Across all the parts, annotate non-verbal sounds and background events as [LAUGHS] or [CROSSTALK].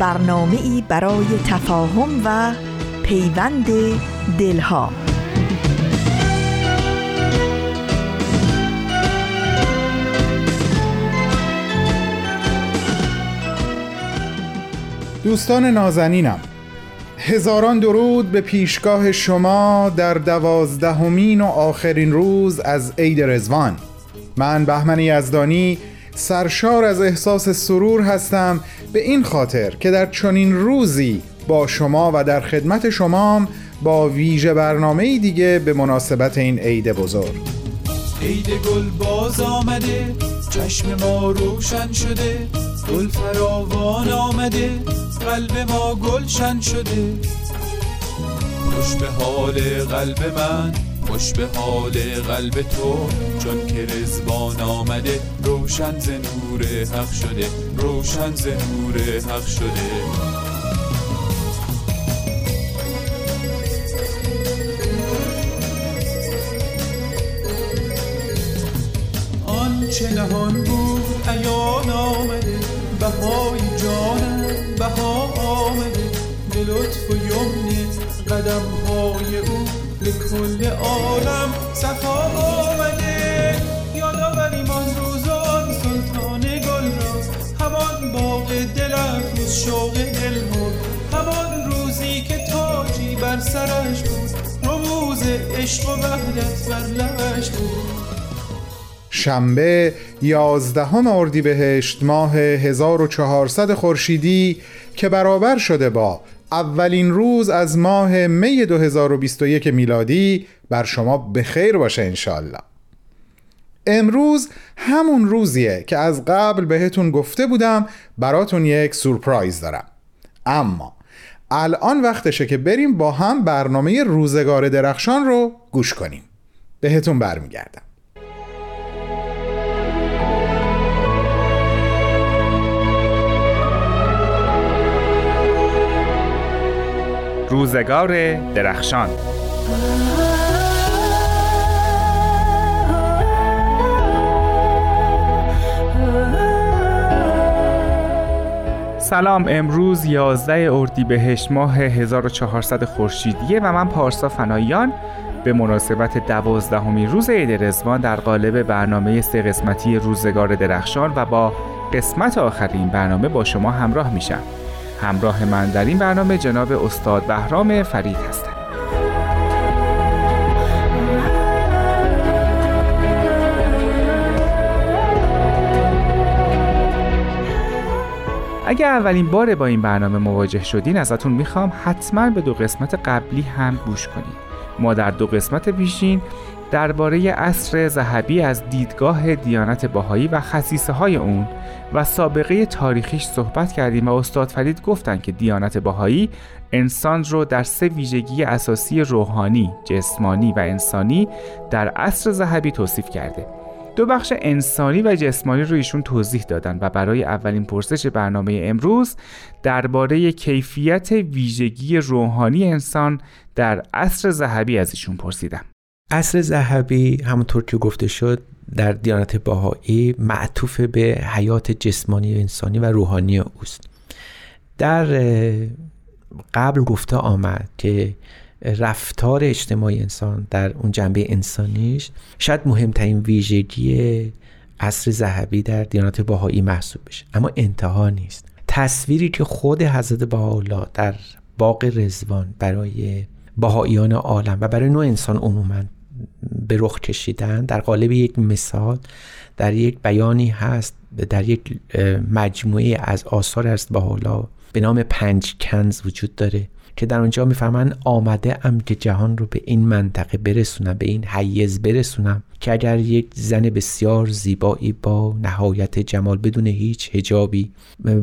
برنامه ای برای تفاهم و پیوند دلها. دوستان نازنینم هزاران درود به پیشگاه شما در دوازدهمین و آخرین روز از عید رزوان من بهمن یزدانی سرشار از احساس سرور هستم به این خاطر که در چنین روزی با شما و در خدمت شمام با ویژه برنامه دیگه به مناسبت این عید بزرگ. عید گل باز آمده چشم ما روشن شده گل فراوان آمده قلب ما گلشن شده. خوش به حال قلب من خوش به حال قلب تو. چون که رزوان آمده روشن ز نور حق شده روشن ز نور حق شده. چه نهان بود ایان آمده. بهای جانم بها آمده. به لطف و یمن قدم های او به کل عالم صفا آمده. یادآوریم آن روزان سلطان گل را. همان باغ دل افروز شوق دل بود همان روزی که تاجی بر سرش بود. رموز عشق و وحدت بر لبش بود. شنبه یازدهم اردیبهشت ماه 1400 خورشیدی که برابر شده با اولین روز از ماه می 2021 میلادی بر شما بخیر باشه انشالله امروز همون روزیه که از قبل بهتون گفته بودم براتون یک سورپرایز دارم. اما الان وقتشه که بریم با هم برنامه روزگار درخشان رو گوش کنیم. بهتون برمیگردم. روزگار درخشان. سلام امروز 11 اردیبهشت ماه 1400 خورشیدیه و من پارسا فنایان. به مناسبت دوازدهمین روز عید رزوان در قالب برنامه سه قسمتی روزگار درخشان و با قسمت آخرین برنامه با شما همراه میشم. همراه من در این برنامه جناب استاد بهرام فرید هستند اگر اولین بار با این برنامه مواجه شدین ازتون می‌خوام حتما به دو قسمت قبلی هم گوش کنید ما در دو قسمت پیشین درباره عصر ذهبی از دیدگاه دیانت باهایی و خصیصه های اون و سابقه تاریخیش صحبت کردیم و استاد فرید گفتن که دیانت باهایی انسان رو در سه ویژگی اساسی روحانی، جسمانی و انسانی در عصر ذهبی توصیف کرده. دو بخش انسانی و جسمانی رو ایشون توضیح دادن و برای اولین پرسش برنامه امروز درباره کیفیت ویژگی روحانی انسان در عصر ذهبی از ایشون پرسیدم. عصر ذهبی همونطور که گفته شد در دیانت باهایی معطوف به حیات جسمانی انسانی و روحانی اوست. در قبل گفته آمد که رفتار اجتماعی انسان در اون جنبه انسانیش شاید مهمترین ویژگی عصر ذهبی در دیانت باهایی محسوب بشه اما انتها نیست. تصویری که خود حضرت بهاءالله در باغ رزوان برای باهاییان عالم و برای نوع انسان عموما به رخ کشیدن. در قالب یک مثال در یک بیانی هست در یک مجموعه از آثار از با به نام پنج کنز وجود داره که در اونجا می‌فهمن آمده ام که جهان رو به این منطقه برسونم به این حیز برسونم که اگر یک زن بسیار زیبایی با نهایت جمال بدون هیچ هجابی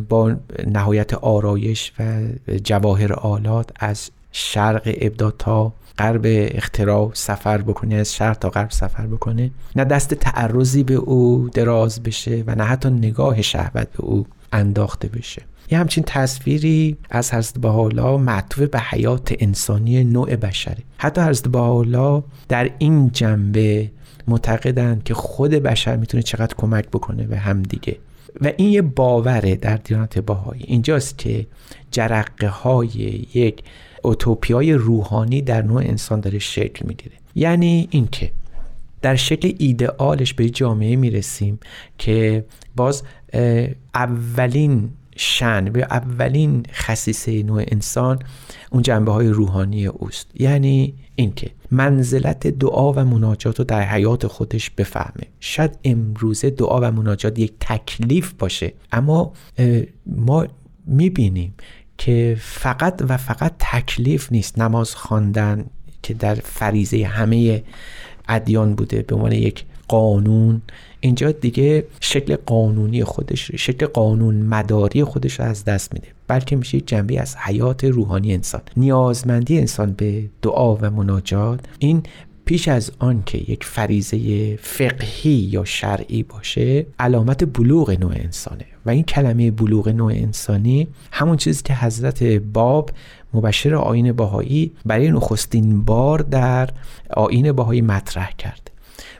با نهایت آرایش و جواهر آلات از شرق ابدا تا غرب اختراع سفر بکنه از شرق تا غرب سفر بکنه نه دست تعرضی به او دراز بشه و نه حتی نگاه شهوت به او انداخته بشه. یه همچین تصویری از حضرت بهاءالله معطوف به حیات انسانی نوع بشره حتی حضرت بهاءالله در این جنبه معتقدند که خود بشر می‌تونه چقدر کمک بکنه به همدیگه و این یه باوره در دیانت باهایی اینجاست که جرقه های یک اوتوپیای روحانی در نوع انسان داره شکل می‌گیره. یعنی اینکه در شکل ایدئالش به جامعه می‌رسیم که باز اولین شن به اولین خصیصه نوع انسان اون جنبه های روحانی اوست. یعنی اینکه منزلت دعا و مناجات رو در حیات خودش بفهمه. شاید امروزه دعا و مناجات یک تکلیف باشه اما ما می‌بینیم که فقط و فقط تکلیف نیست. نماز خواندن که در فریزه همه ادیان بوده به عنوان یک قانون اینجا دیگه شکل قانونی خودش شکل قانون مداری خودش رو از دست میده. بلکه میشه جنبه از حیات روحانی انسان. نیازمندی انسان به دعا و مناجات. این پیش از آن که یک فریزه فقهی یا شرعی باشه علامت بلوغ نوع انسانه. و این کلمه بلوغ نوع انسانی همون چیزی که حضرت باب مبشر آین باهایی برای نخستین بار در آین باهایی مطرح کرد.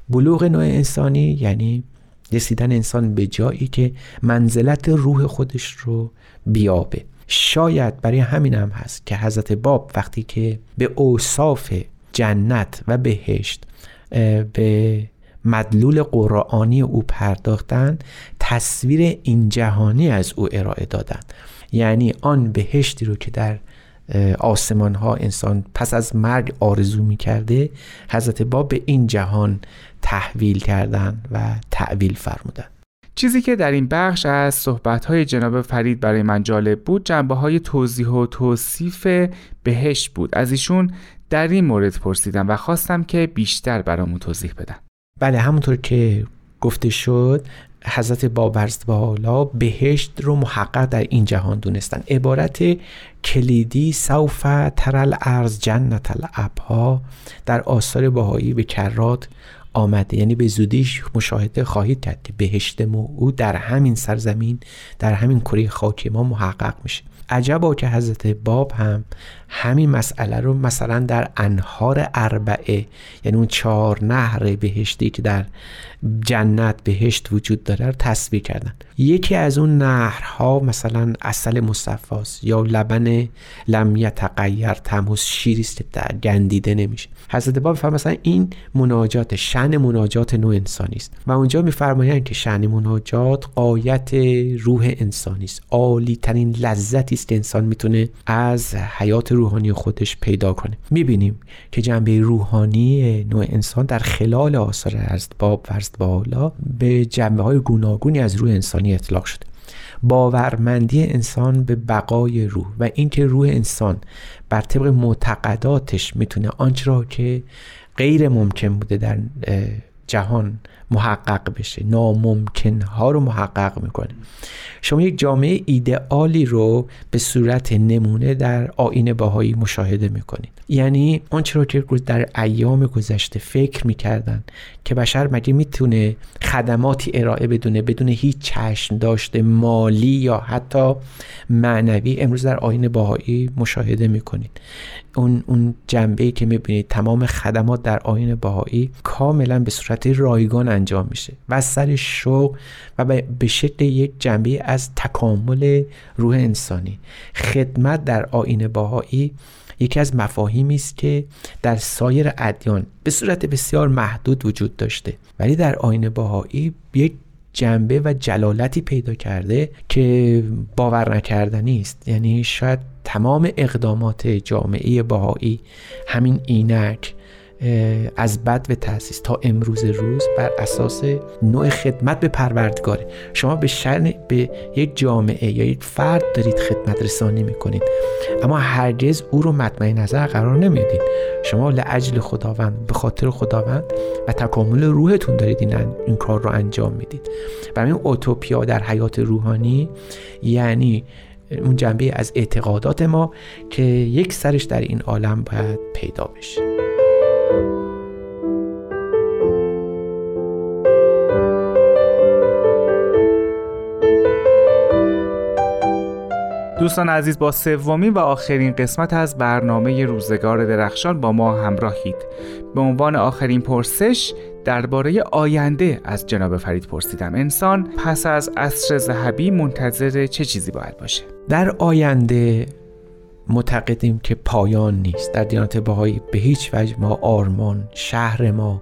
بلوغ نوع انسانی یعنی رسیدن انسان به جایی که منزلت روح خودش رو بیابه. شاید برای همین هم هست که حضرت باب وقتی که به اوصاف جنت و بهشت به مدلول قرآنی او پرداختن تصویر این جهانی از او ارائه دادن. یعنی آن بهشتی رو که در آسمان ها انسان پس از مرگ آرزو می کرده حضرت باب به این جهان تحویل کردن و تعویل فرمودن. چیزی که در این بخش از صحبت‌های جناب فرید برای من جالب بود جنبه های توضیح و توصیف بهشت بود. از ایشون در این مورد پرسیدم و خواستم که بیشتر برامون توضیح بدن. بله همونطور که گفته شد حضرت بابرست بالا بهشت رو محقق در این جهان دونستن. عبارت کلیدی سوف ترل ارز جنت الابها در آثار باهایی به کرات آمده. یعنی به زودیش مشاهده خواهید کرد بهشت او در همین سرزمین در همین کره خاکی ما محقق میشه. عجبا که حضرت باب هم همین مسئله رو مثلا در انهار اربعه یعنی اون چهار نهر بهشتی که در جنت بهشت وجود داره رو تصویر کردن. یکی از اون نهرها مثلا اصل مصفاست یا لبن لم یتغیر تموس شیری که گندیده نمیشه. حضرت باب مثلا این مناجات شن مناجات نوع انسانی است. و اونجا میفرمایند که شن مناجات قایت روح انسانی است. عالی ترین لذتی است که انسان می‌تونه از حیات روحانی خودش پیدا کنه. می‌بینیم که جنبه روحانی نوع انسان در خلال آثار از باب ورست بالا به جنبه های گوناگونی از روح انسانی اطلاق شده. باورمندی انسان به بقای روح و اینکه روح انسان بر طبق معتقداتش می‌تونه آنچه را که غیر ممکن بوده در جهان محقق بشه. ناممکن ها رو محقق می‌کنه. شما یک جامعه ایدئالی رو به صورت نمونه در آین باهایی مشاهده می‌کنید. یعنی آنچه رو که در ایام گذشته فکر می‌کردن که بشر مگه می‌تونه خدماتی ارائه بدونه بدون هیچ چشم داشته مالی یا حتی معنوی امروز در آین باهایی مشاهده می‌کنید. اون اون جنبه که می‌بینید تمام خدمات در آین باهایی کاملا به صورت رایگان انجام میشه و سر شوق و به شکل یک جنبه از تکامل روح انسانی. خدمت در آین باهایی یکی از مفاهیمی است که در سایر ادیان به صورت بسیار محدود وجود داشته. ولی در آین باهایی یک جنبه و جلالتی پیدا کرده که باور نکردنی است. یعنی شاید تمام اقدامات جامعه باهایی همین اینک از بد به تاسیس تا امروز روز بر اساس نوع خدمت به پروردگاره. شما به شن به یک جامعه یا یک فرد دارید خدمت رسانی می‌کنید. اما هرگز او رو مطمئن نظر قرار نمی‌دید. شما لعجل خداوند به خاطر خداوند و تکامل روحتون دارید این, این کار رو انجام می‌دید. برای این اوتوپیا در حیات روحانی یعنی اون جنبه از اعتقادات ما که یک سرش در این عالم باید پیدا بشه. دوستان عزیز با سومین و آخرین قسمت از برنامه روزگار درخشان با ما همراهید. به عنوان آخرین پرسش درباره آینده از جناب فرید پرسیدم. انسان پس از عصر ذهبی منتظر چه چیزی باید باشه؟ در آینده معتقدیم که پایان نیست. در دیانت بهایی به هیچ وجه ما آرمان شهر ما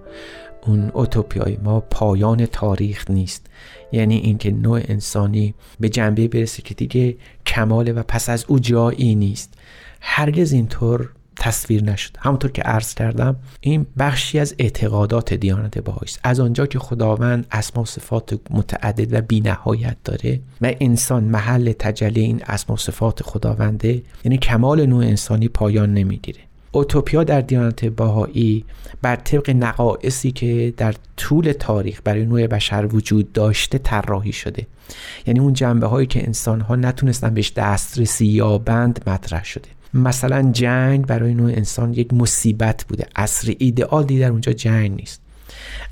اون اوتوپیای ما پایان تاریخ نیست. یعنی اینکه نوع انسانی به جنبه برسه که دیگه کماله و پس از او جایی نیست. هرگز اینطور تصویر نشد. همونطور که عرض کردم این بخشی از اعتقادات دیانت بهایی است. از آنجا که خداوند اسما و صفات متعدد و بینهایت داره و انسان محل تجلی این اسما و صفات خداونده یعنی کمال نوع انسانی پایان نمی‌گیره. اوتوپیا در دیانت باهایی بر طبق نقایصی که در طول تاریخ برای نوع بشر وجود داشته طراحی شده. یعنی اون جنبه هایی که انسان ها نتونستن بهش دسترسی یابند مطرح شده. مثلا جنگ برای نوع انسان یک مصیبت بوده. اصر ایدئالی در اونجا جنگ نیست.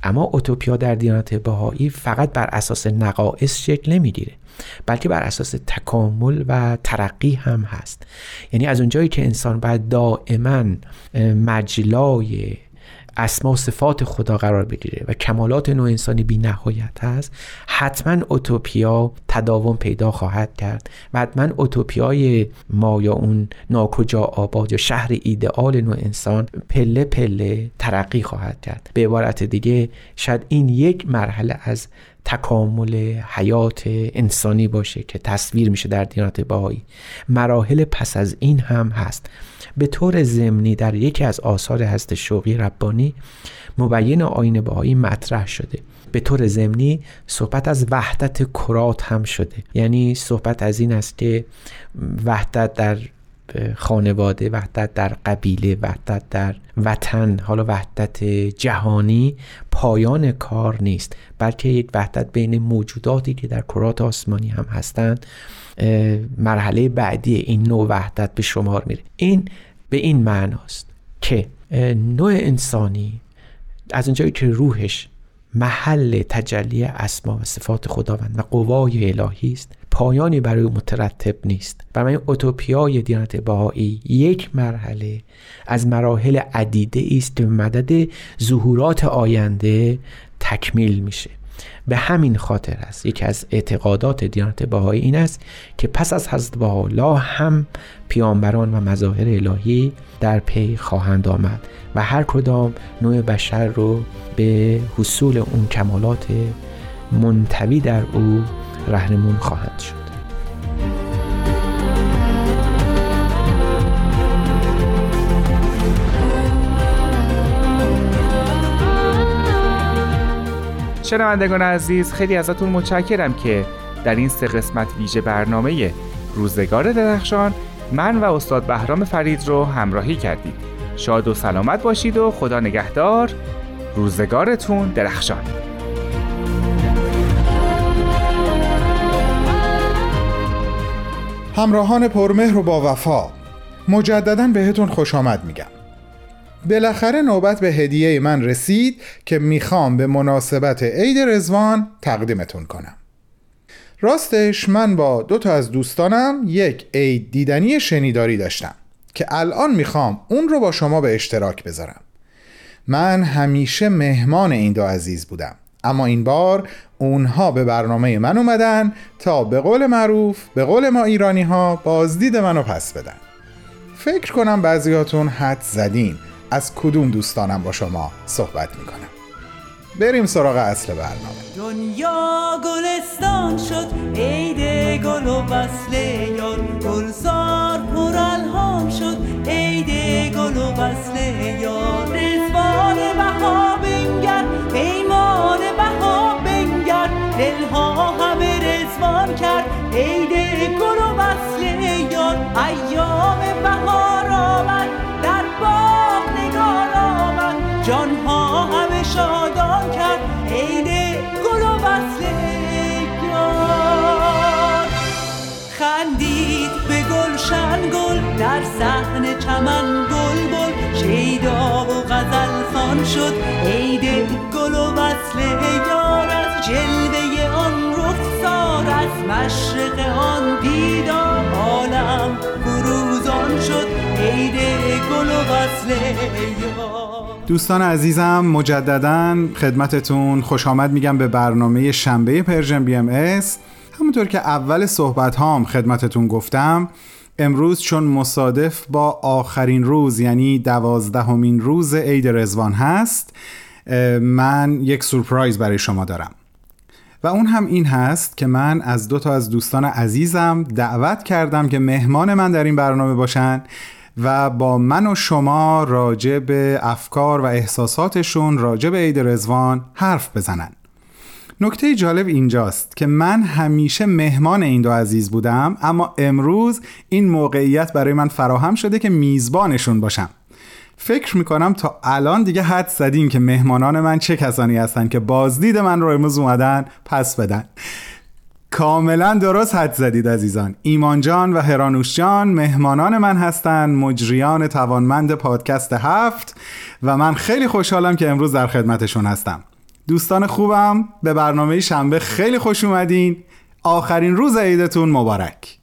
اما اوتوپیا در دیانت بهایی فقط بر اساس نقایص شکل نمی‌گیره. بلکه بر اساس تکامل و ترقی هم هست. یعنی از اونجایی که انسان باید دائما مجلای اسما و صفات خدا قرار بگیره و کمالات نوع انسانی بی نهایت هست حتما اوتوپیا تداوم پیدا خواهد کرد و حتما اوتوپیای ما یا اون ناکجا آباد یا شهر ایدئال نوع انسان پله پله ترقی خواهد کرد. به عبارت دیگه شاید این یک مرحله از تکامل حیات انسانی باشه که تصویر میشه در دیانت باهایی. مراحل پس از این هم هست. به طور ضمنی در یکی از آثار هست شوقی ربانی مبین آین بهایی مطرح شده. به طور ضمنی صحبت از وحدت کرات هم شده. یعنی صحبت از این است که وحدت در خانواده وحدت در قبیله وحدت در وطن حالا وحدت جهانی پایان کار نیست بلکه یک وحدت بین موجوداتی که در کرات آسمانی هم هستند مرحله بعدی این نوع وحدت به شمار میره. این به این معناست که نوع انسانی از اونجایی که روحش محل تجلی اسما و صفات خداوند و قوای الهی است پایانی برای مترتب نیست. برای اوتوپیای دیانت بهایی یک مرحله از مراحل عدیده است که به مدد ظهورات آینده تکمیل میشه. به همین خاطر است. یکی از اعتقادات دیانت بهایی این است که پس از حضرت بهاءالله هم پیامبران و مظاهر الهی در پی خواهند آمد و هر کدام نوع بشر رو به حصول اون کمالات منتوی در او رهنمون خواهند شد. شنوندگان عزیز خیلی ازتون متشکرم که در این سه قسمت ویژه برنامه روزگار درخشان من و استاد بهرام فرید رو همراهی کردید شاد و سلامت باشید و خدا نگهدار. روزگارتون درخشان. همراهان پرمهر و با وفا. مجددا بهتون خوش آمد میگم. بالاخره نوبت به هدیه من رسید که می‌خوام به مناسبت عید رزوان تقدیمتون کنم. راستش من با دو تا از دوستانم یک عید دیدنی شنیداری داشتم که الان می‌خوام اون رو با شما به اشتراک بذارم. من همیشه مهمان این دو عزیز بودم. اما این بار اونها به برنامه من اومدن تا به قول معروف به قول ما ایرانی ها بازدید منو پس بدن. فکر کنم بعضیاتون حد زدین. از کدوم دوستانم با شما صحبت می‌کنم؟ بریم سراغ اصل برنامه. دنیا گلستان شد عید گل و وصل یار. گلزار پر الهام شد عید گل و وصل یار. رزوان بها بنگر پیمان بها بنگر. دلها همه رزوان کرد عید گل و وصل یار. ایام بهار آمد آمد جانها همه شادان کرد. عید گل و وصل یار. خندید به گلشن گل در صحن چمن گل بل. شیدا و غزل خان شد. عید گل و وصل یار. از جلوه آن رخسار از مشرق آن دیدار. عالم فروزان شد. عید گل و وصل یار. دوستان عزیزم مجددا خدمتتون خوش آمد میگم به برنامه شنبه Persian BMS همونطور که اول صحبت هام خدمتتون گفتم امروز چون مصادف با آخرین روز یعنی دوازدهمین روز عید رضوان هست من یک سورپرایز برای شما دارم. و اون هم این هست که من از دو تا از دوستان عزیزم دعوت کردم که مهمان من در این برنامه باشن. و با من و شما راجع به افکار و احساساتشون راجع به عید رزوان حرف بزنن. نکته جالب اینجاست که من همیشه مهمان این دو عزیز بودم اما امروز این موقعیت برای من فراهم شده که میزبانشون باشم. فکر می‌کنم تا الان دیگه حد زدیم که مهمانان من چه کسانی هستن که بازدید من رو امروز اومدن پس بدن. کاملا درست حد زدید عزیزان. ایمان جان و هرانوش جان مهمانان من هستند مجریان توانمند پادکست هفت و من خیلی خوشحالم که امروز در خدمتشون هستم. دوستان خوبم به برنامه شنبه خیلی خوش اومدین. آخرین روز عیدتون مبارک.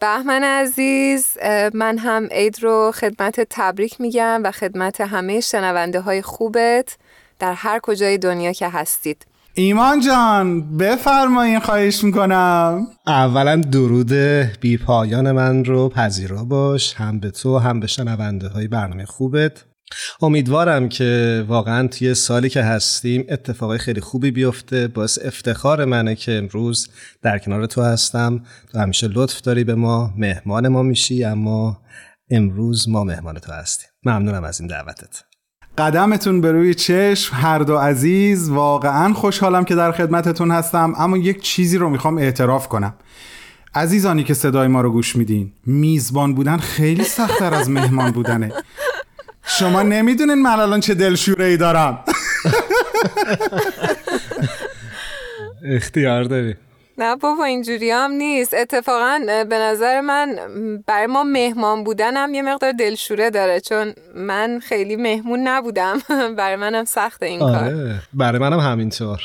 بهمن عزیز من هم عید رو خدمت تبریک میگم و خدمت همه شنونده های خوبت در هر کجای دنیا که هستید. ایمان جان بفرمایین خواهش می‌کنم. اولا درود بی پایان من رو پذیرا باش. هم به تو هم به شنونده های برنامه خوبت. امیدوارم که واقعا توی سالی که هستیم اتفاقای خیلی خوبی بیفته. باعث افتخار منه که امروز در کنار تو هستم. تو همیشه لطف داری به ما مهمان ما میشی اما امروز ما مهمان تو هستیم. ممنونم از این دعوتت. قدمتون به روی چشم. هر دو عزیز واقعا خوشحالم که در خدمتتون هستم. اما یک چیزی رو می‌خوام اعتراف کنم. عزیزانی که صدای ما رو گوش میدین میزبان بودن خیلی سختتر از مهمان بودنه. شما نمی‌دونین من الان چه دلشوره ای دارم. [LAUGHS] اختیار داری. نه بابا اینجوری هم نیست. اتفاقا به نظر من برای ما مهمان بودنم یه مقدار دلشوره داره چون من خیلی مهمون نبودم. [LAUGHS] برای منم سخته این کار. آره برای منم همینطور.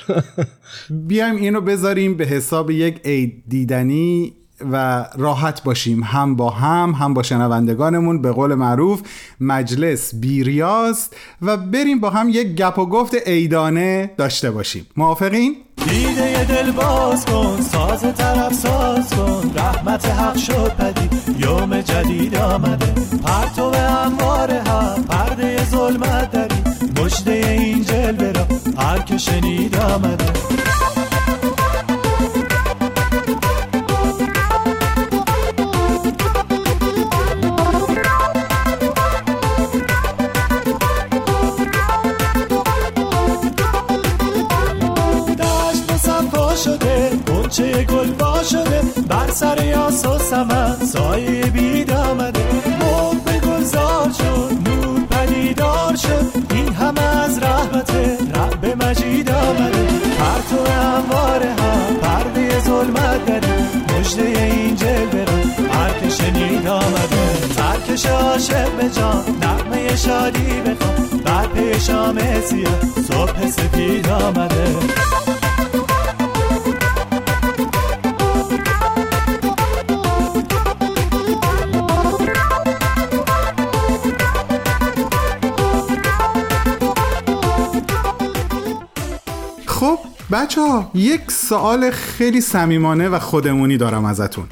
[LAUGHS] بیایم اینو بذاریم به حساب یک عید دیدنی و راحت باشیم. هم با هم هم با شنوندگانمون به قول معروف مجلس بیریاز و بریم با هم یک گپ و گفت عیدانه داشته باشیم. موافقین؟ دیده دل باز کن ساز طرف ساز کن. رحمت حق شد پدید یوم جدید آمده. پرتو انوار حق پرده ظلمت داری مجده این جلوه را هر که شنید آمده. ترکش عاشق به جان نغمه شادی بخوان بر پیشام سیاه صبح سپید آمده. خب بچه ها یک سوال خیلی صمیمانه و خودمونی دارم ازتون.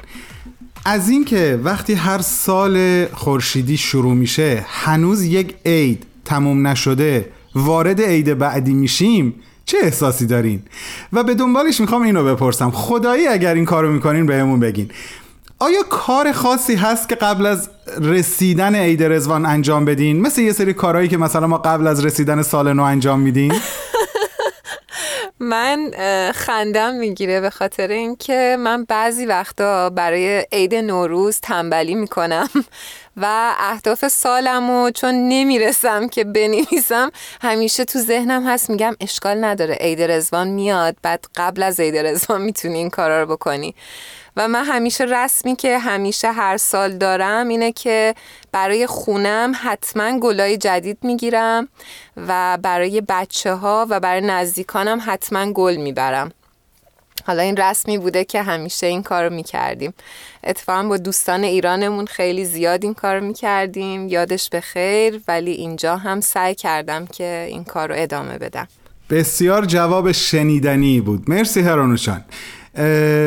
از اینکه وقتی هر سال خورشیدی شروع میشه هنوز یک عید تموم نشده وارد عید بعدی میشیم چه احساسی دارین؟ و به دنبالش می‌خوام اینو بپرسم. خدایی اگر این کارو می‌کنین بهمون بگین. آیا کار خاصی هست که قبل از رسیدن عید رزوان انجام بدین؟ مثل یه سری کارهایی که مثلا ما قبل از رسیدن سال نو انجام میدین من خندم می‌گیره به خاطر اینکه من بعضی وقتا برای عید نوروز تنبلی می‌کنم [LAUGHS] و اهداف سالمو چون نمی‌رسم که بنویسم همیشه تو ذهنم هست میگم اشکال نداره عید رزوان میاد بعد قبل از عید رزوان می‌تونی این کارا رو بکنی. و من همیشه رسمی که همیشه هر سال دارم اینه که برای خونم حتما گلای جدید می‌گیرم و برای بچه ها و برای نزدیکانم حتما گل می‌برم. حالا این رسمی بوده که همیشه این کار رو می‌کردیم. اتفاقا با دوستان ایرانمون خیلی زیاد این کار رو می‌کردیم. یادش به خیر ولی اینجا هم سعی کردم که این کار رو ادامه بدم. بسیار جواب شنیدنی بود. مرسی هرانوشان.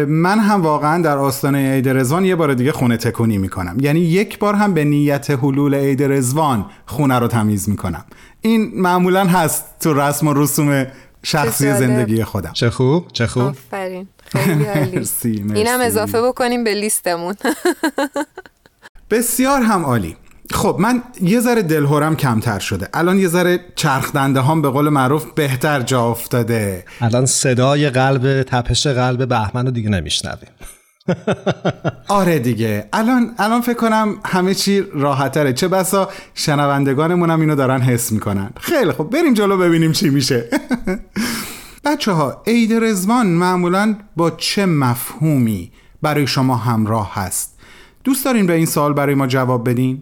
من هم واقعا در آستانه عید رزوان یه بار دیگه خونه تکونی می‌کنم. یعنی یک بار هم به نیت حلول عید رزوان خونه رو تمیز می‌کنم. این معمولا هست تو رسم و رسوم شخصی زندگی خودم. چه خوب چه خوب. آفرین. خیلی عالی. [LAUGHS] اینم اضافه بکنیم به لیستمون. [LAUGHS] بسیار هم عالی. خب من یه ذره دلهورم کمتر شده. الان یه ذره چرخدنده هم به قول معروف بهتر جا افتاده. الان صدای قلب تپش قلب بهمن رو دیگه نمیشنویم. [LAUGHS] آره دیگه. الان الان فکر کنم همه چی راحتره چه بسا شنوندگانمون هم اینو دارن حس می‌کنن. خیلی خب بریم جلو ببینیم چی میشه. [LAUGHS] بچه ها عید رزوان معمولا با چه مفهومی برای شما همراه هست؟ دوست دارین به این سوال برای ما جواب بدین؟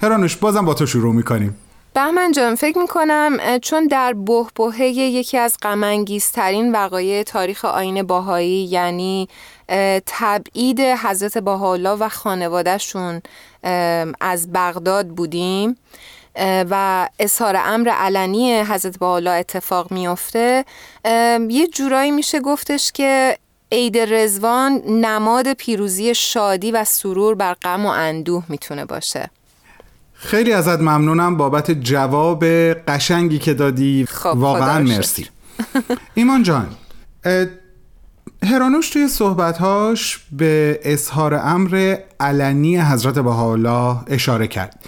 هرانوش بازم با تو شروع می‌کنیم. بهمن جان فکر می‌کنم چون در بهبهه یکی از غمانگیزترین وقایع تاریخ آین باهایی یعنی تبعید حضرت باحالا و خانوادهشون از بغداد بودیم و اظهار امر علنی حضرت باحالا اتفاق میفته یه جورایی میشه گفتش که عید رزوان نماد پیروزی شادی و سرور بر غم و اندوه می‌تونه باشه. خیلی ازت ممنونم بابت جواب قشنگی که دادی. خب واقعا مرسی. [LAUGHS] ایمان جان هرانوش توی صحبتهاش به اظهار امر علنی حضرت بهاءالله اشاره کرد.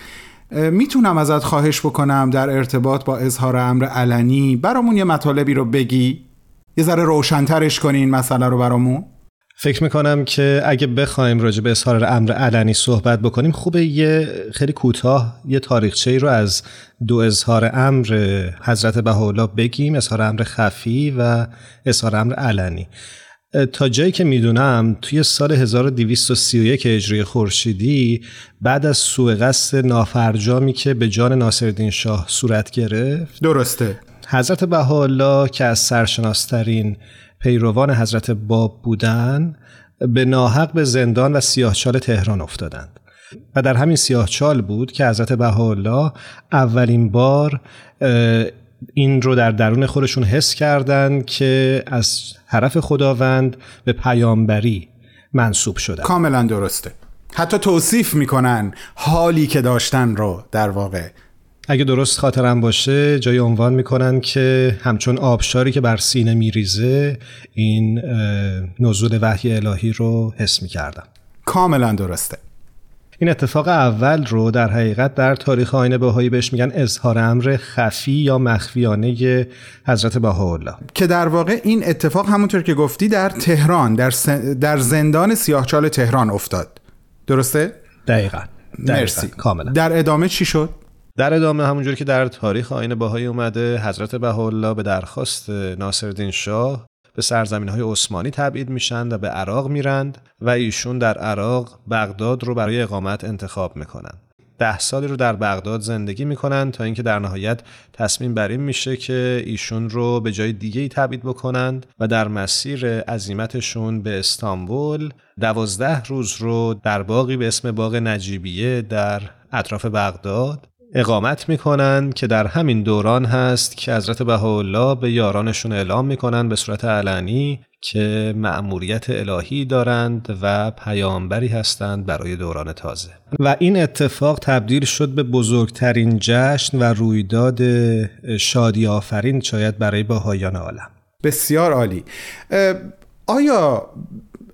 می‌تونم ازت خواهش بکنم در ارتباط با اظهار امر علنی برامون یه مطالبی رو بگی. یه ذره روشنترش کنی این مسئله رو برامون. فکر می‌کنم که اگه بخوایم راجع به اظهار امر علنی صحبت بکنیم خوبه یه خیلی کوتاه یه تاریخچه ای رو از دو اظهار امر حضرت بهاءالله بگیم اظهار امر خفی و اظهار امر علنی. تا جایی که می‌دونم توی سال 1231 هجری خورشیدی بعد از سوء قصد نافرجامی که به جان ناصرالدین شاه صورت گرفت درسته. حضرت بهاءالله که از سرشناسترین پیروان حضرت باب بودن به ناحق به زندان و سیاهچال تهران افتادند. و در همین سیاهچال بود که حضرت بهاءالله اولین بار این رو در درون خودشون حس کردند که از طرف خداوند به پیامبری منصوب شدن. کاملا درسته. حتی توصیف می‌کنن حالی که داشتن رو در واقع اگه درست خاطرم باشه جای عنوان می‌کنن که همچون آبشاری که بر سینه میریزه این نزول وحی الهی رو حس می‌کردن کاملا درسته. این اتفاق اول رو در حقیقت در تاریخ آینه بهایی بهش میگن اظهار امر خفی یا مخفیانه حضرت بهاءالله. که در واقع این اتفاق همونطور که گفتی در تهران در, در زندان سیاهچال تهران افتاد. درسته؟ دقیقا, دقیقا. مرسی. کاملا. در ادامه چی شد؟ در ادامه همونجوری که در تاریخ آین بهایی اومده حضرت بهاءالله به درخواست ناصرالدین شاه به سرزمین های عثمانی تبعید میشن و به عراق میرند و ایشون در عراق بغداد رو برای اقامت انتخاب می‌کنن. ده سالی رو در بغداد زندگی می‌کنن تا اینکه در نهایت تصمیم بر این میشه که ایشون رو به جای دیگه ای تبعید بکنند و در مسیر عزیمتشون به استانبول دوازده روز رو در باقی به اسم باغ نجیبیه در اطراف بغداد اقامت می‌کنن که در همین دوران هست که حضرت بهاءالله به یارانشون اعلام می‌کنن به صورت علنی که مأموریت الهی دارند و پیامبری هستند برای دوران تازه. و این اتفاق تبدیل شد به بزرگترین جشن و رویداد شادی آفرین شاید برای باهایان عالم. بسیار عالی. آیا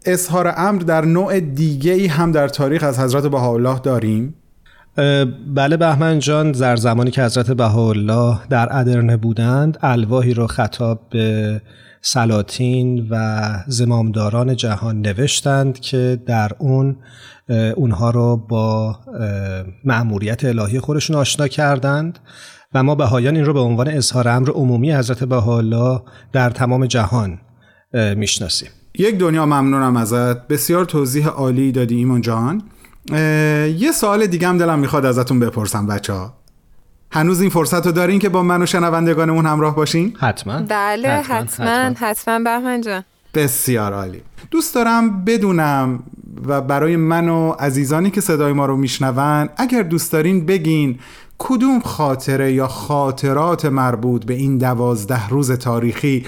اظهار امر در نوع دیگه ای هم در تاریخ از حضرت بهاءالله داریم؟ بله بهمن جان در زمانی که حضرت بهاءالله در ادرنه بودند الواهی رو خطاب به سلاطین و زمامداران جهان نوشتند که در اون اونها رو با مأموریت الهی خودشون آشنا کردند و ما بهایان این رو به عنوان اظهار امر عمومی حضرت بهاءالله در تمام جهان می‌شناسیم. یک دنیا ممنونم ازت. بسیار توضیح عالی دادی ایمان جان. یه سوال دیگه هم دلم می‌خواد ازتون بپرسم بچه ها هنوز این فرصت رو دارین که با من و شنوندگانمون همراه باشین؟ حتما. بله حتما. حتما. بهمن جان. بسیار عالی. دوست دارم بدونم و برای من و عزیزانی که صدای ما رو میشنون اگر دوست دارین بگین کدوم خاطره یا خاطرات مربوط به این دوازده روز تاریخی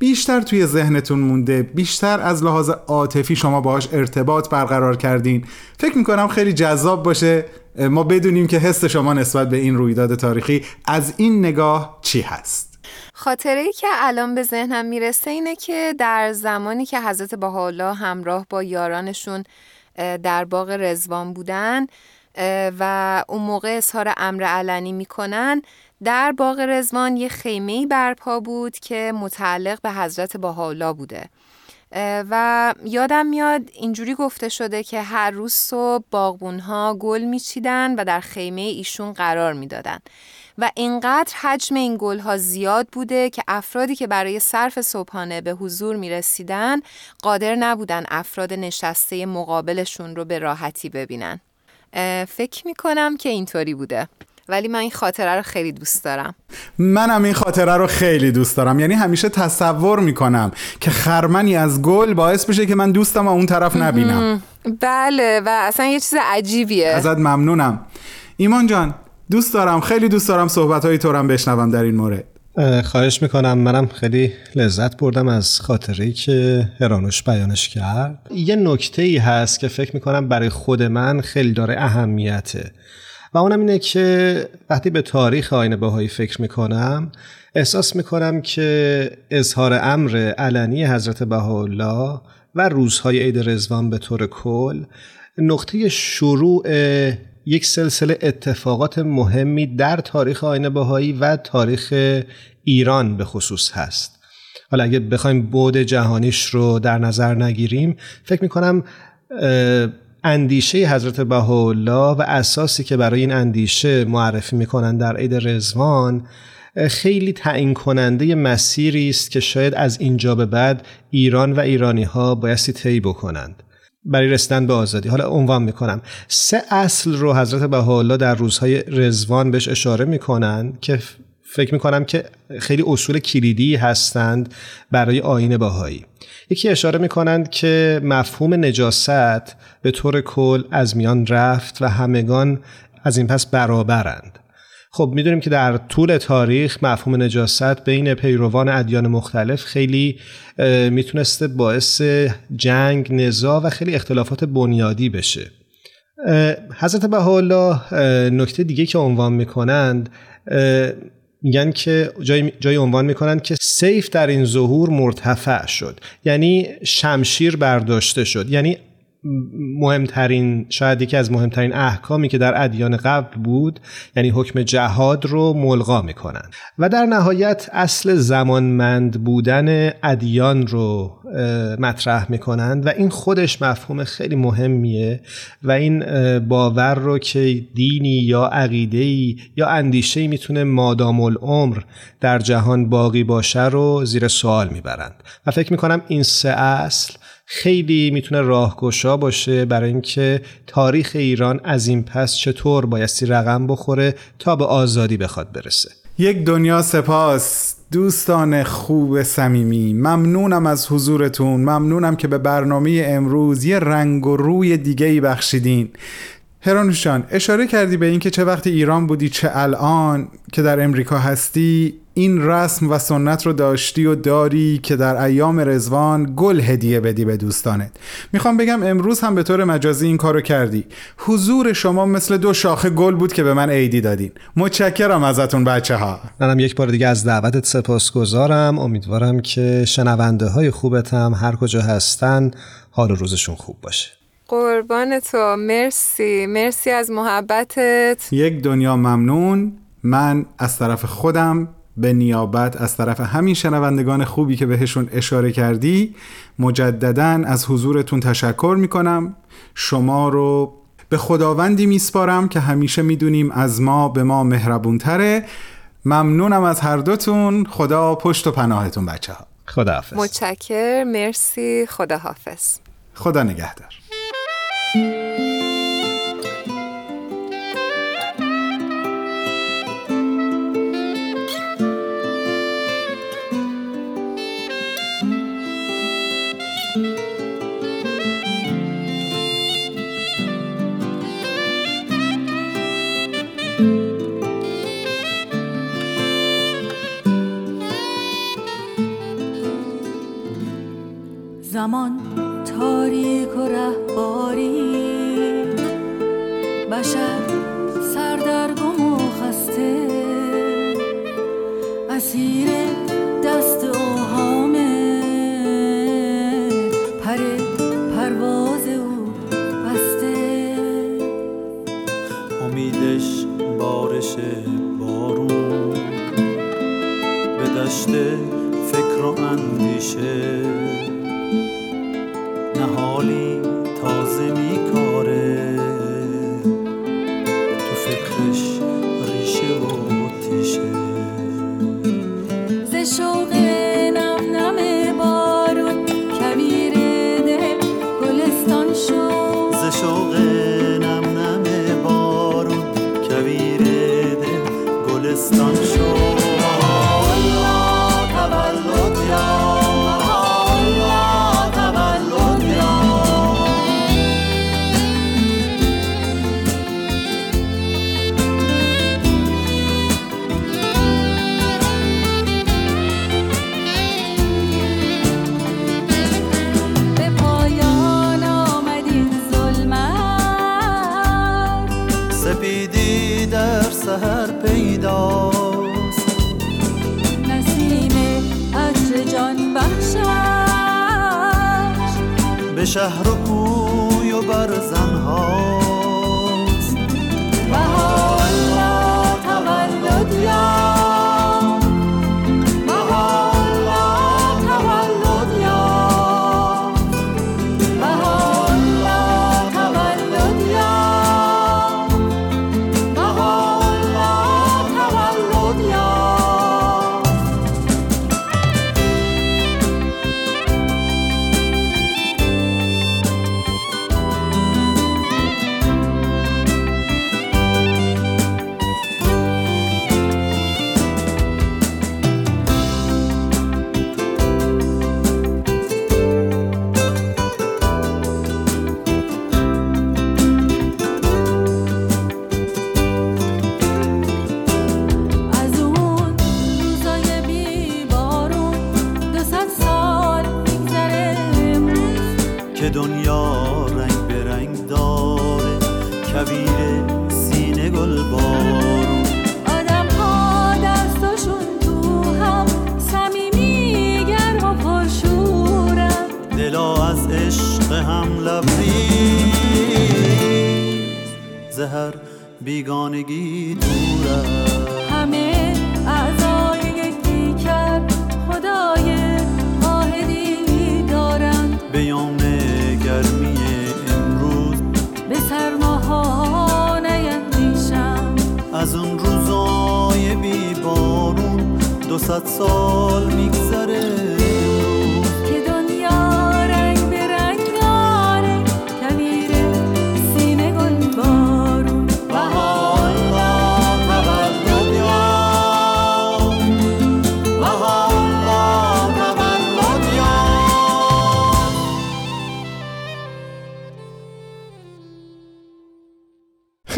بیشتر توی ذهنتون مونده بیشتر از لحاظ عاطفی شما باهاش ارتباط برقرار کردین. فکر می‌کنم خیلی جذاب باشه. ما بدونیم که حس شما نسبت به این رویداد تاریخی از این نگاه چی هست. خاطره ای که الان به ذهنم می‌رسه اینه که در زمانی که حضرت بهاءالله همراه با یارانشون در باغ رزوان بودن و اون موقع اظهار امر علنی می‌کنن در باغ رزوان یه خیمه برپا بود که متعلق به حضرت بهاءالله بوده. و یادم میاد اینجوری گفته شده که هر روز صبح باغبونها گل میچیدن و در خیمه ایشون قرار می‌دادن. و اینقدر حجم این گلها زیاد بوده که افرادی که برای صرف صبحانه به حضور می رسیدن قادر نبودن افراد نشسته مقابلشون رو به راحتی ببینن. فکر می کنم که اینطوری بوده. ولی من این خاطره رو خیلی دوست دارم. منم این خاطره رو خیلی دوست دارم. یعنی همیشه تصور می‌کنم که خرمنی از گل باعث بشه که من دوستم و اون طرف نبینم. بله و اصلا یه چیز عجیبیه. ازت ممنونم. ایمان جان دوست دارم خیلی دوست دارم صحبت های تو بشنوم در این مورد. خواهش می‌کنم. منم خیلی لذت بردم از خاطره که هرانوش بیانش کرد. یه نکته ای هست که فکر می‌کنم برای خود من خیلی داره اهمیته. و اونم اینه که وقتی به تاریخ آین بهایی فکر می‌کنم احساس می‌کنم که اظهار امر علنی حضرت بهاءالله و روزهای عید رزوان به طور کل نقطه شروع یک سلسله اتفاقات مهمی در تاریخ آین بهایی و تاریخ ایران به خصوص هست. حالا اگه بخوایم بود جهانیش رو در نظر نگیریم فکر می‌کنم اندیشه حضرت بهاءالله و اساسی که برای این اندیشه معرفی می‌کنن در عید رزوان خیلی تعیین کننده مسیری است که شاید از اینجا به بعد ایران و ایرانی ها بایستی طی بکنند. برای رسیدن به آزادی. حالا عنوان می‌کنم. سه اصل رو حضرت بهاءالله در روزهای رزوان بهش اشاره می‌کنن که فکر می‌کنم که خیلی اصول کلیدی هستند برای آین بهایی. یکی اشاره می‌کنند که مفهوم نجاست به طور کل از میان رفت و همگان از این پس برابرند. خب می‌دونیم که در طول تاریخ مفهوم نجاست بین پیروان ادیان مختلف خیلی می‌تونسته باعث جنگ، نزاع و خیلی اختلافات بنیادی بشه. حضرت بهاءالله نکته دیگه که عنوان می‌کنند میگن که جای, جای عنوان می‌کنن که سیف در این ظهور مرتفع شد. یعنی شمشیر برداشته شد. یعنی مهمترین شاید یکی از مهمترین احکامی که در ادیان قبل بود یعنی حکم جهاد رو ملغا می‌کنن و در نهایت اصل زمانمند بودن ادیان رو مطرح می‌کنند. و این خودش مفهوم خیلی مهمیه. و این باور رو که دینی یا عقیده‌ای یا اندیشه‌ای می‌تونه مادام العمر در جهان باقی باشه رو زیر سوال می‌برند. و فکر می‌کنم این سه اصل خیلی می‌تونه راهگشا باشه برای اینکه تاریخ ایران از این پس چطور بایستی رقم بخوره تا به آزادی بخواد برسه. یک دنیا سپاس دوستان خوب صمیمی. ممنونم از حضورتون. ممنونم که به برنامه امروز یه رنگ و روی دیگه ای بخشیدین. هرانوشان اشاره کردی به اینکه چه وقت ایران بودی چه الان که در امریکا هستی؟ این رسم و سنت رو داشتی و داری که در ایام رزوان گل هدیه بدی به دوستانت. می‌خوام بگم امروز هم به طور مجازی این کارو کردی. حضور شما مثل دو شاخه گل بود که به من عیدی دادین. متشکرم ازتون بچه ها منم یک بار دیگه از دعوتت سپاسگزارم. امیدوارم که شنونده های خوبت هم هر کجا هستن حال و روزشون خوب باشه. قربان تو. مرسی. مرسی از محبتت. یک دنیا ممنون. من از طرف خودم به نیابت از طرف همین شنوندگان خوبی که بهشون اشاره کردی مجددا از حضورتون تشکر می‌کنم. شما رو به خداوندی میسپارم که همیشه می‌دونیم از ما به ما مهربونتره. ممنونم از هر دوتون. خدا پشت و پناهتون بچه ها خدا حافظ متشکر مرسی. خدا حافظ خدا نگهدار. زمان تاریک و رهباری. بشر سردرگم و خسته. اسیر دست اوهامه پر پرواز او بسته. امیدش بارش بارون. به دشت فکر و اندیشه. نهالی تازه میکاره شهر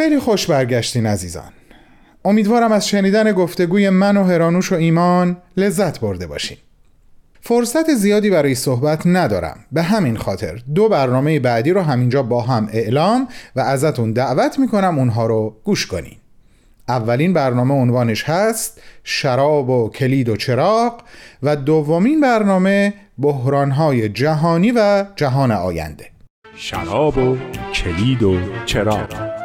خیلی خوش برگشتین عزیزان. امیدوارم از شنیدن گفتگوی من و هرانوش و ایمان لذت برده باشین. فرصت زیادی برای صحبت ندارم. به همین خاطر دو برنامه بعدی رو همینجا با هم اعلام و ازتون دعوت می‌کنم اونها رو گوش کنین. اولین برنامه عنوانش هست شراب و کلید و چراغ و دومین برنامه بحرانهای جهانی و جهان آینده. شراب و کلید و چراغ.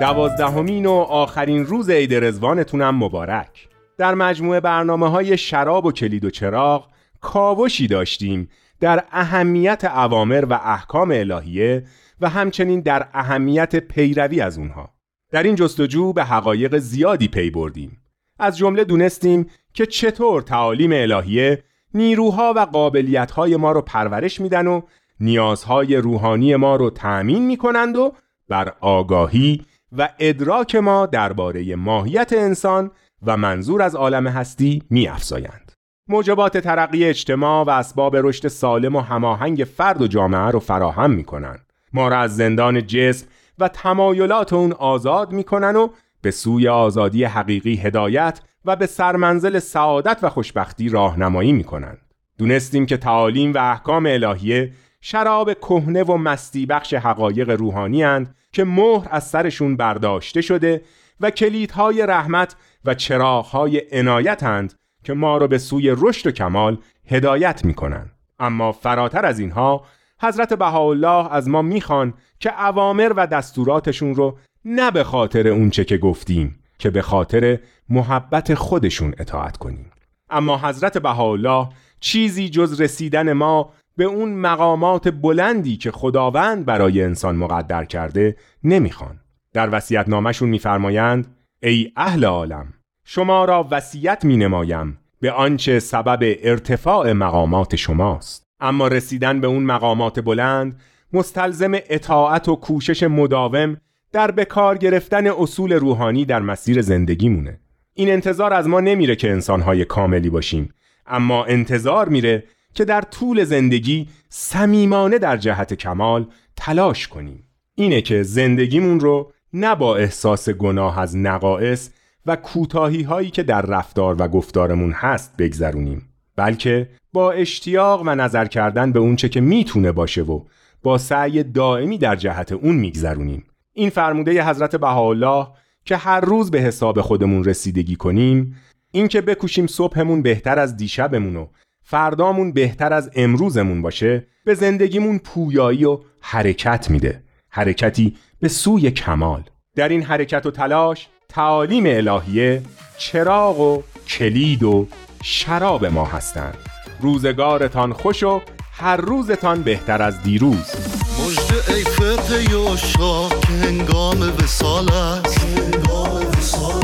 دوازدهمین و آخرین روز عید رزوانتونم مبارک. در مجموعه برنامه های شراب و کلید و چراغ کاوشی داشتیم در اهمیت اوامر و احکام الهیه و همچنین در اهمیت پیروی از اونها. در این جستجو به حقایق زیادی پی بردیم. از جمله دونستیم که چطور تعالیم الهیه نیروها و قابلیتهای ما رو پرورش میدن و نیازهای روحانی ما رو تأمین می‌کنند و بر آگاهی و ادراک ما درباره ماهیت انسان و منظور از عالم هستی میافزایند. موجبات ترقی اجتماع و اسباب رشد سالم و هماهنگ فرد و جامعه رو فراهم می‌کنند. ما را از زندان جسم و تمایلات اون آزاد می‌کنن و به سوی آزادی حقیقی هدایت و به سرمنزل سعادت و خوشبختی راهنمایی می‌کنند. دونستیم که تعالیم و احکام الهیه شراب کهنه و مستی بخش حقایق روحانی هند که مهر از سرشون برداشته شده و کلیدهای رحمت و چراغهای عنایتند که ما را به سوی رشد و کمال هدایت می‌کنند. اما فراتر از اینها حضرت بهاءالله از ما می‌خوان که اوامر و دستوراتشون رو نه به خاطر اونچه که گفتیم که به خاطر محبت خودشون اطاعت کنیم اما حضرت بهاءالله چیزی جز رسیدن ما به اون مقامات بلندی که خداوند برای انسان مقدر کرده نمی‌خوان. در وصیت نامشون میفرمایند ای اهل عالم شما را وصیت می نمایم به آنچه سبب ارتفاع مقامات شماست. اما رسیدن به اون مقامات بلند مستلزم اطاعت و کوشش مداوم در به کار گرفتن اصول روحانی در مسیر زندگی مونه. این انتظار از ما نمیره که انسانهای کاملی باشیم اما انتظار میره که در طول زندگی صمیمانه در جهت کمال تلاش کنیم. اینه که زندگیمون رو نه با احساس گناه از نقائص و کوتاهی هایی که در رفتار و گفتارمون هست بگذرونیم بلکه با اشتیاق و نظر کردن به اونچه که می‌تونه باشه و با سعی دائمی در جهت اون میگذرونیم. این فرموده حضرت بهاءالله که هر روز به حساب خودمون رسیدگی کنیم این که بکوشیم صبحمون بهتر از دیشبمون و فردامون بهتر از امروزمون باشه به زندگیمون پویایی و حرکت میده. حرکتی به سوی کمال. در این حرکت و تلاش تعالیم الهیه چراغ و کلید و شراب ما هستند. روزگارتان خوش و هر روزتان بهتر از دیروز. مجد ای فرقه یوشا که هنگام وسال است. نه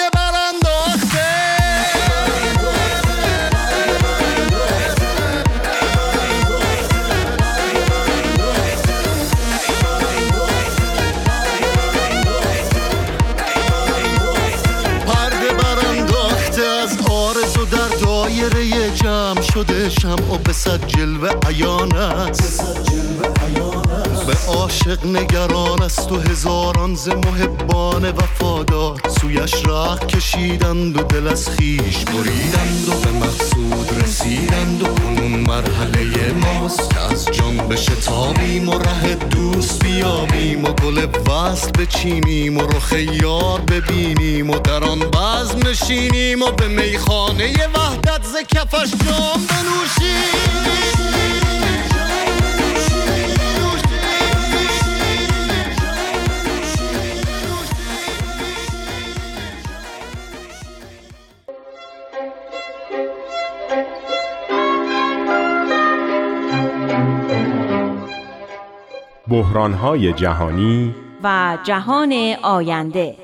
شده شمع و به صد جلوه عیان است. به عاشق نگران است و هزاران ز محبان وفادار سویش راه کشیدند و دل از خیش بریدند و به مقصود رسیدند و کنون مرحله ماست که از جان بشتابیم و ره دوست بیابیم و گل وصل بچینیم و رخ یار ببینیم و در آن بزم نشینیم و به میخانه وحدت ز کفش جام بنوشیم. بحرانهای جهانی و جهان آینده.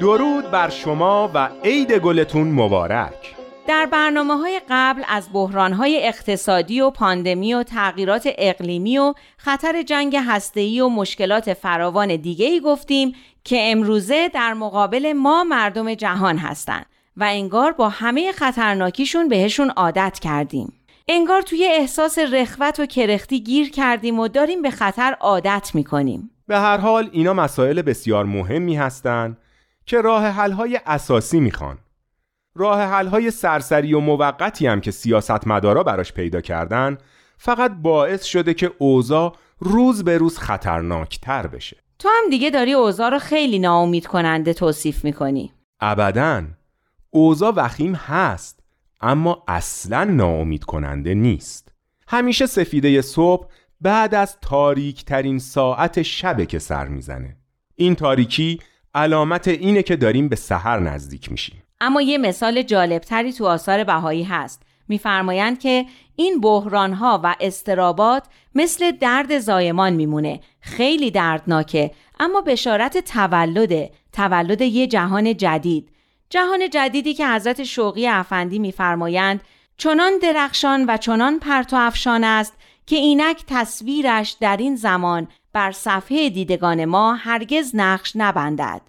درود بر شما و عید گلتون مبارک. در برنامه های قبل از بحران های اقتصادی و پاندمی و تغییرات اقلیمی و خطر جنگ هسته‌ای و مشکلات فراوان دیگه ای گفتیم که امروزه در مقابل ما مردم جهان هستند. و انگار با همه خطرناکیشون بهشون عادت کردیم. انگار توی احساس رخوت و کرختی گیر کردیم و داریم به خطر عادت می‌کنیم. به هر حال اینا مسائل بسیار مهمی هستند که راه حل‌های اساسی می‌خوان. راه حل‌های سرسری و موقتی هم که سیاستمدارا براش پیدا کردن فقط باعث شده که اوضاع روز به روز خطرناکتر بشه. تو هم دیگه داری اوضاع رو خیلی ناامید کننده توصیف می‌کنی. ابدا اوضاع وخیم هست اما اصلا ناامید کننده نیست. همیشه سفیده صبح بعد از تاریک ترین ساعت شبه که سر می‌زنه. این تاریکی علامت اینه که داریم به سحر نزدیک میشیم. اما یه مثال جالبتری تو آثار بهایی هست. میفرمایند که این بحرانها و استرابات مثل درد زایمان میمونه. خیلی دردناکه اما بشارت تولده تولد یه جهان جدید. جهان جدیدی که حضرت شوقی افندی میفرمایند چنان درخشان و چنان پرتو افشان است که اینک تصویرش در این زمان بر صفحه دیدگان ما هرگز نقش نبندد.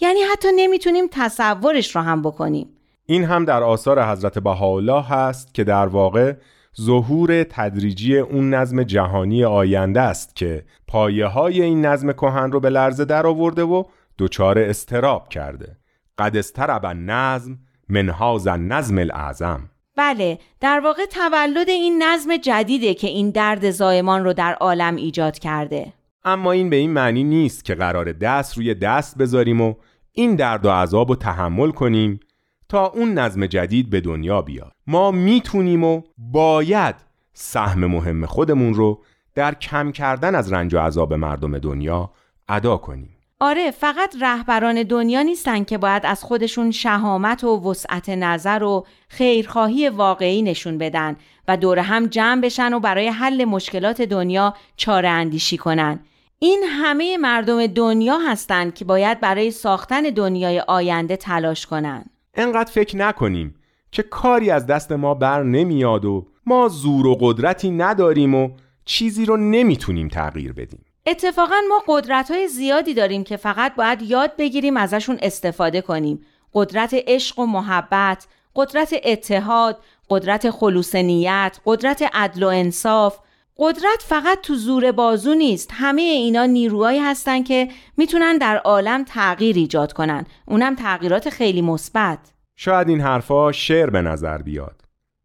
یعنی حتی نمی‌تونیم تصورش رو هم بکنیم. این هم در آثار حضرت بهاءالله هست که در واقع ظهور تدریجی اون نظم جهانی آینده است که پایه های این نظم کهن رو به لرزه در آورده و دچار استراب کرده. قد استرب نظم منهاز نظم الاعظم. بله در واقع تولد این نظم جدیده که این درد زایمان رو در عالم ایجاد کرده. اما این به این معنی نیست که قرار دست روی دست بذاریم و این درد و عذاب رو تحمل کنیم تا اون نظم جدید به دنیا بیاد. ما می‌تونیم و باید سهم مهم خودمون رو در کم کردن از رنج و عذاب مردم دنیا ادا کنیم. آره فقط رهبران دنیا نیستن که باید از خودشون شهامت و وسعت نظر و خیرخواهی واقعی نشون بدن و دور هم جمع بشن و برای حل مشکلات دنیا چاره اندیشی کنن. این همه مردم دنیا هستند که باید برای ساختن دنیای آینده تلاش کنن. انقدر فکر نکنیم که کاری از دست ما بر نمیاد و ما زور و قدرتی نداریم و چیزی رو نمی‌تونیم تغییر بدیم. اتفاقا ما قدرت های زیادی داریم که فقط باید یاد بگیریم ازشون استفاده کنیم. قدرت عشق و محبت قدرت اتحاد قدرت خلوص نیت قدرت عدل و انصاف. قدرت فقط تو زور بازو نیست. همه اینا نیروهایی هستن که می‌تونن در عالم تغییر ایجاد کنن. اونم تغییرات خیلی مثبت. شاید این حرفا شعر به نظر بیاد.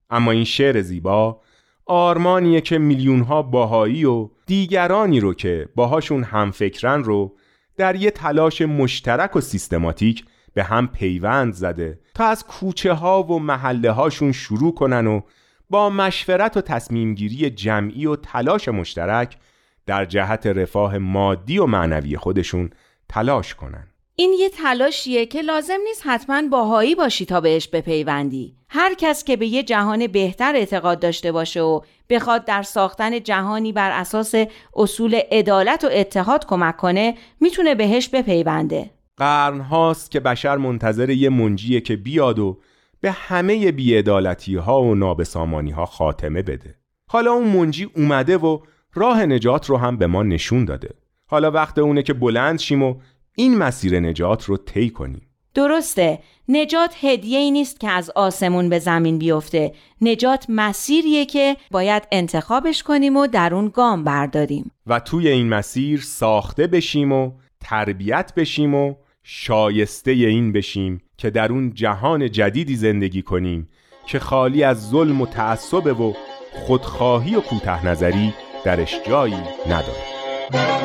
اما این شعر زیبا آرمانیه که میلیونها باهایی و دیگرانی رو که باهاشون همفکرن رو در یه تلاش مشترک و سیستماتیک به هم پیوند زده تا از کوچه ها و محله هاشون شروع کنن و با مشورت و تصمیمگیری جمعی و تلاش مشترک در جهت رفاه مادی و معنوی خودشون تلاش کنن. این یه تلاشیه که لازم نیست حتما باهایی باشی تا بهش بپیوندی. هر کس که به یه جهان بهتر اعتقاد داشته باشه و بخواد در ساختن جهانی بر اساس اصول عدالت و اتحاد کمک کنه می‌تونه بهش بپیونده. قرن هاست که بشر منتظر یه منجیه که بیاد و به همه بیعدالتی ها و نابسامانی ها خاتمه بده. حالا اون منجی اومده و راه نجات رو هم به ما نشون داده. حالا وقت اونه که بلند شیم و این مسیر نجات رو طی کنیم. درسته. نجات هدیه ای نیست که از آسمون به زمین بیفته. نجات مسیریه که باید انتخابش کنیم و در اون گام برداریم. و توی این مسیر ساخته بشیم و تربیت بشیم و شایسته این بشیم که در اون جهان جدیدی زندگی کنیم که خالی از ظلم و تعصب و خودخواهی و کوته نظری درش جایی نداره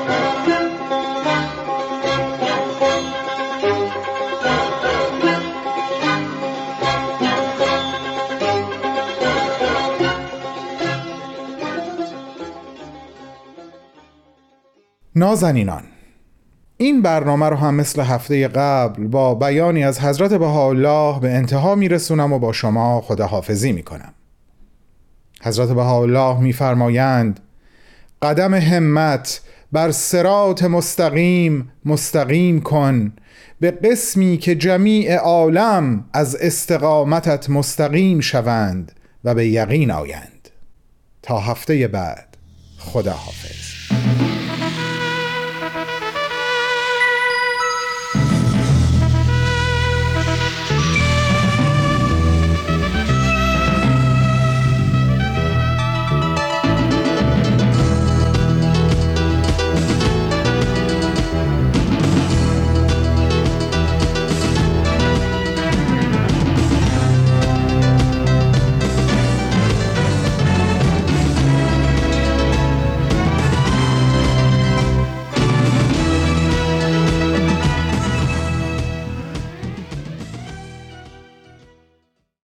نازنینان. این برنامه رو هم مثل هفته قبل با بیانی از حضرت بهاءالله به انتها میرسونم و با شما خداحافظی می‌کنم. حضرت بهاءالله میفرمایند قدم همت بر سرات مستقیم مستقیم کن. به قسمی که جمیع عالم از استقامتت مستقیم شوند و به یقین آیند. تا هفته بعد خداحافظ.